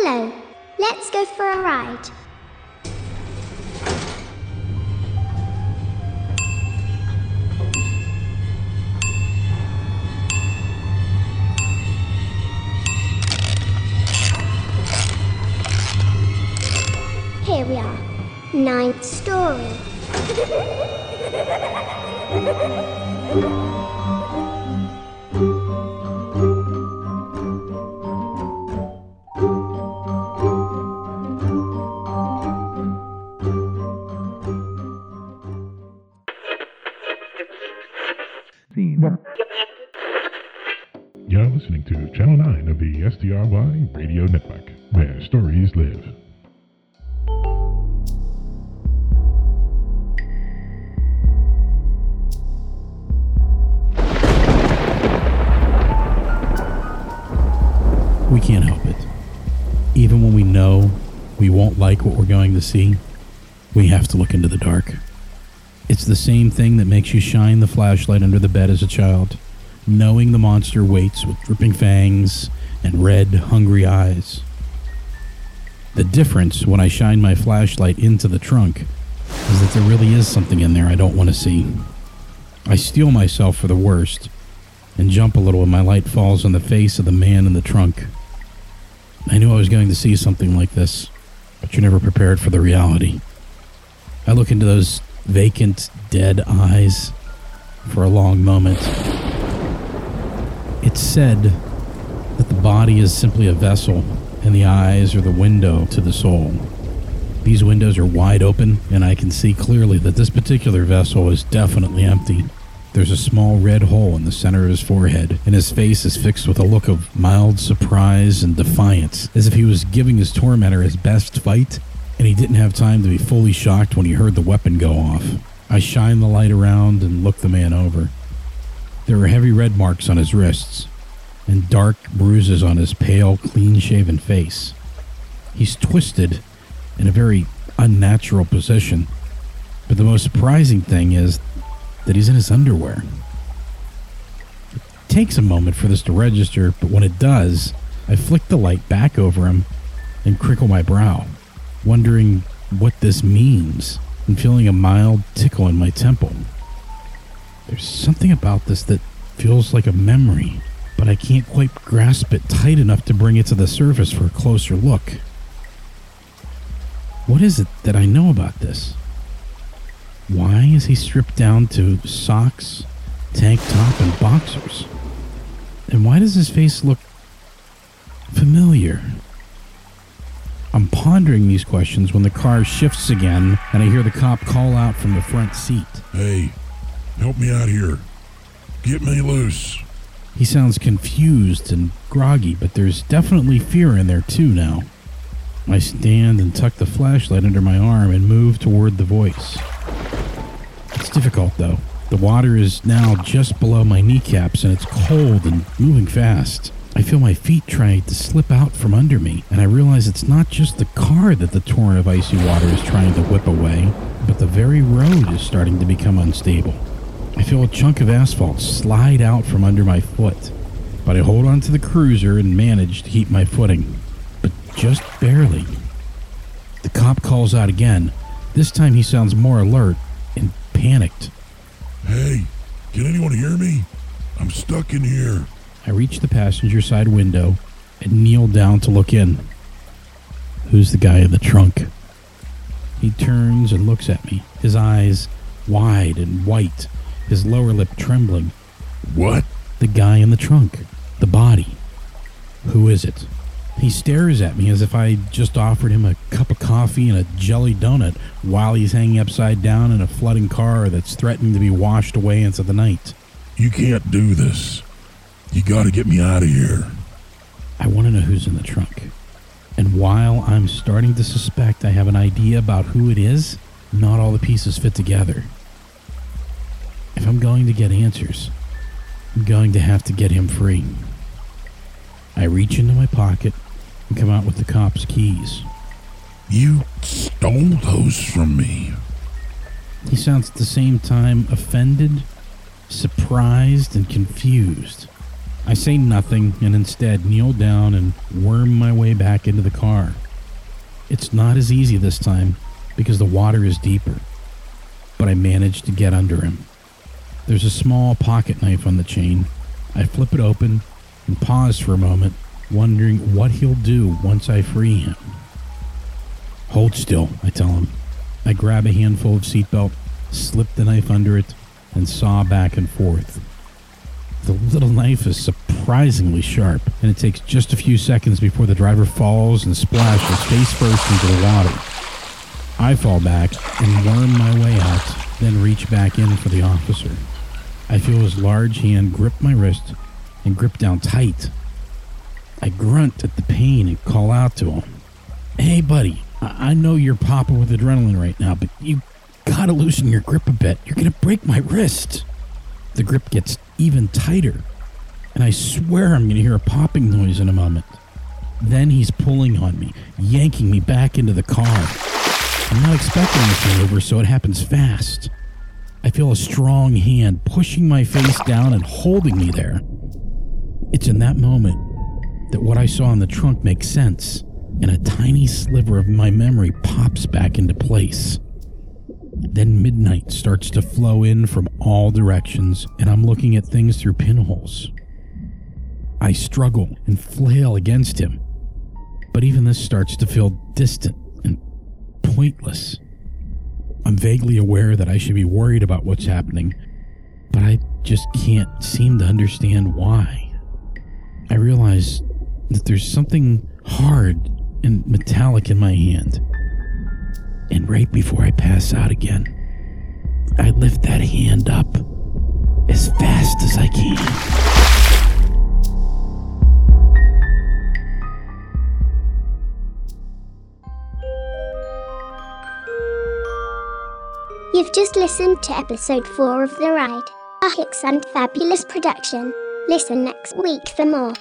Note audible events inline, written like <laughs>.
Hello. Let's go for a ride. Here we are. Ninth story. <laughs> You're listening to Channel 9 of the STRY Radio Network, where stories live. We can't help it. Even when we know we won't like what we're going to see, we have to look into the dark. It's the same thing that makes you shine the flashlight under the bed as a child, knowing the monster waits with dripping fangs and red, hungry eyes. The difference when I shine my flashlight into the trunk is that there really is something in there I don't want to see. I steel myself for the worst and jump a little when my light falls on the face of the man in the trunk. I knew I was going to see something like this, but you're never prepared for the reality. I look into those vacant, dead eyes for a long moment. It's said that the body is simply a vessel and the eyes are the window to the soul. These windows are wide open, and I can see clearly that this particular vessel is definitely empty. There's a small red hole in the center of his forehead, and his face is fixed with a look of mild surprise and defiance, as if he was giving his tormentor his best fight, and he didn't have time to be fully shocked when he heard the weapon go off. I shine the light around and look the man over. There are heavy red marks on his wrists, and dark bruises on his pale, clean shaven face. He's twisted in a very unnatural position, but the most surprising thing is that he's in his underwear. It takes a moment for this to register, but when it does, I flick the light back over him and crinkle my brow, wondering what this means and feeling a mild tickle in my temple. There's something about this that feels like a memory, but I can't quite grasp it tight enough to bring it to the surface for a closer look. What is it that I know about this? Why is he stripped down to socks, tank top, and boxers? And why does his face look familiar? I'm pondering these questions when the car shifts again and I hear the cop call out from the front seat. Hey, help me out here. Get me loose. He sounds confused and groggy, but there's definitely fear in there too now. I stand and tuck the flashlight under my arm and move toward the voice. It's difficult though. The water is now just below my kneecaps and it's cold and moving fast. I feel my feet trying to slip out from under me, and I realize it's not just the car that the torrent of icy water is trying to whip away, but the very road is starting to become unstable. I feel a chunk of asphalt slide out from under my foot, but I hold on to the cruiser and manage to keep my footing, but just barely. The cop calls out again. This time he sounds more alert and panicked. Hey, can anyone hear me? I'm stuck in here. I reach the passenger side window and kneel down to look in. Who's the guy in the trunk? He turns and looks at me, his eyes wide and white, his lower lip trembling. What? The guy in the trunk. The body. Who is it? He stares at me as if I just offered him a cup of coffee and a jelly donut while he's hanging upside down in a flooding car that's threatening to be washed away into the night. You can't do this. You gotta get me out of here. I want to know who's in the trunk. And while I'm starting to suspect I have an idea about who it is, not all the pieces fit together. If I'm going to get answers, I'm going to have to get him free. I reach into my pocket and come out with the cop's keys. You stole those from me. He sounds at the same time offended, surprised, and confused. I say nothing and instead kneel down and worm my way back into the car. It's not as easy this time because the water is deeper, but I manage to get under him. There's a small pocket knife on the chain. I flip it open and pause for a moment, wondering what he'll do once I free him. Hold still, I tell him. I grab a handful of seatbelt, slip the knife under it, and saw back and forth. The little knife is surprisingly sharp, and it takes just a few seconds before the driver falls and splashes face first into the water. I fall back and worm my way out, then reach back in for the officer. I feel his large hand grip my wrist and grip down tight. I grunt at the pain and call out to him. Hey, buddy, I, I know you're popping with adrenaline right now, but you gotta loosen your grip a bit. You're gonna break my wrist. The grip gets even tighter, and I swear I'm gonna hear a popping noise in a moment. Then he's pulling on me, yanking me back into the car. I'm not expecting this maneuver, so it happens fast. Feel a strong hand pushing my face down and holding me there. It's in that moment that what I saw in the trunk makes sense, and a tiny sliver of my memory pops back into place. Then midnight starts to flow in from all directions, and I'm looking at things through pinholes. I struggle and flail against him, but even this starts to feel distant and pointless. I'm vaguely aware that I should be worried about what's happening, but I just can't seem to understand why. I realize that there's something hard and metallic in my hand. And right before I pass out again, I lift that hand up as fast as I can. You've just listened to episode 4 of The Ride, a Hicks and Fabulous production. Listen next week for more.